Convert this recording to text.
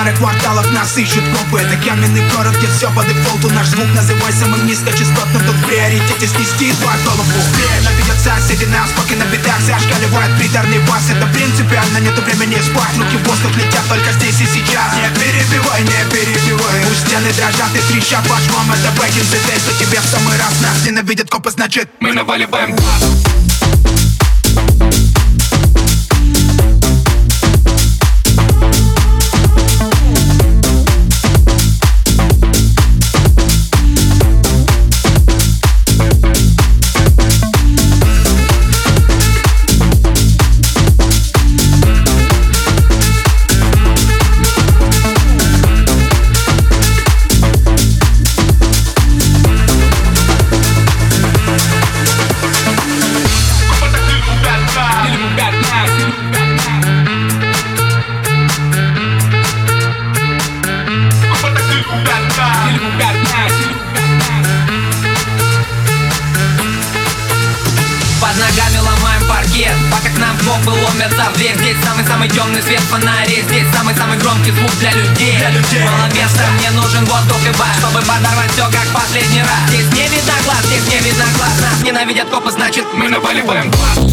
Старых кварталов нас ищут копы Это каменный город, где все по дефолту. Наш звук называй самым низкочастотным Тут в приоритете снести твою голову Ненавидят соседи нас, пока на бедах Зашкаливает приторный бас Это принципиально, нету времени спать. Руки в воздух летят только здесь и сейчас. Не перебивай, не перебивай. Пусть стены дрожат и трещат по швам Это the days, что тебе в самый раз. Нас ненавидят копы, значит мы наваливаем. газ ломаем паркет. Пока к нам копы ломятся в дверь Здесь самый-самый темный свет. Фонарей Здесь самый-самый громкий звук для людей, для людей. Мало места, мне нужен воздух и бар Чтобы подорвать все как последний раз. Здесь не видно глаз, здесь не видно глаз. Нас ненавидят копы, значит мы наваливаем глаз